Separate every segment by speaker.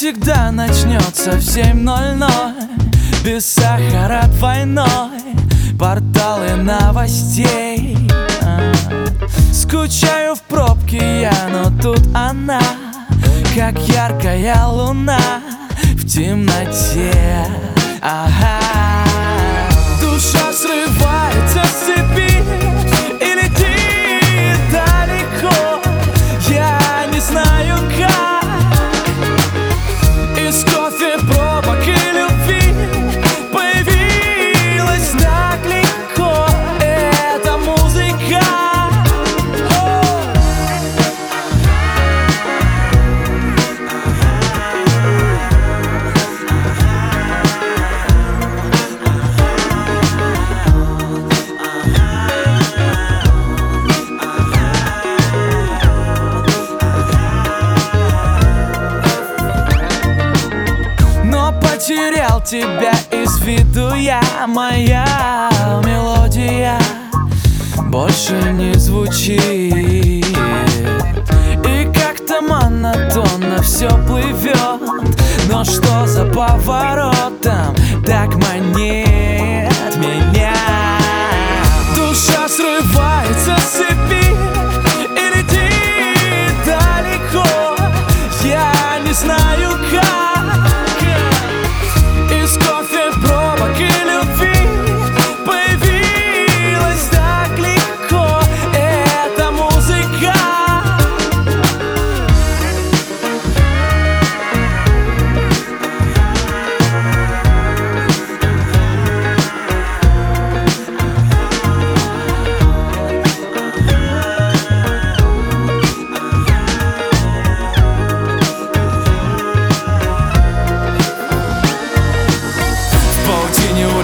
Speaker 1: всегда начнется в 7.00 Без сахара двойной. Порталы новостей. А. Скучаю в пробке я, но тут она. Как яркая луна в темноте. Ага тебя из виду я Моя мелодия больше не звучит. И как-то монотонно все плывет Но что за поворотом? Так манит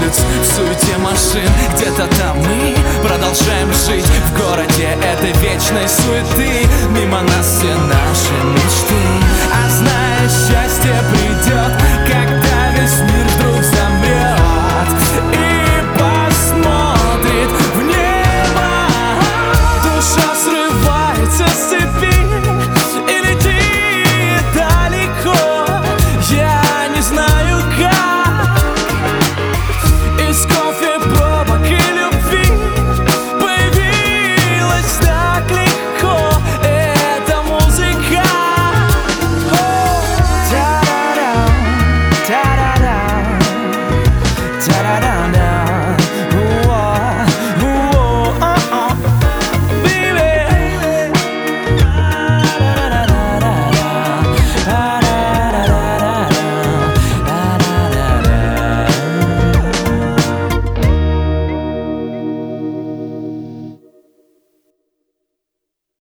Speaker 1: улиц В суете машин. Где-то там мы продолжаем жить. В городе этой вечной суеты. Мимо нас все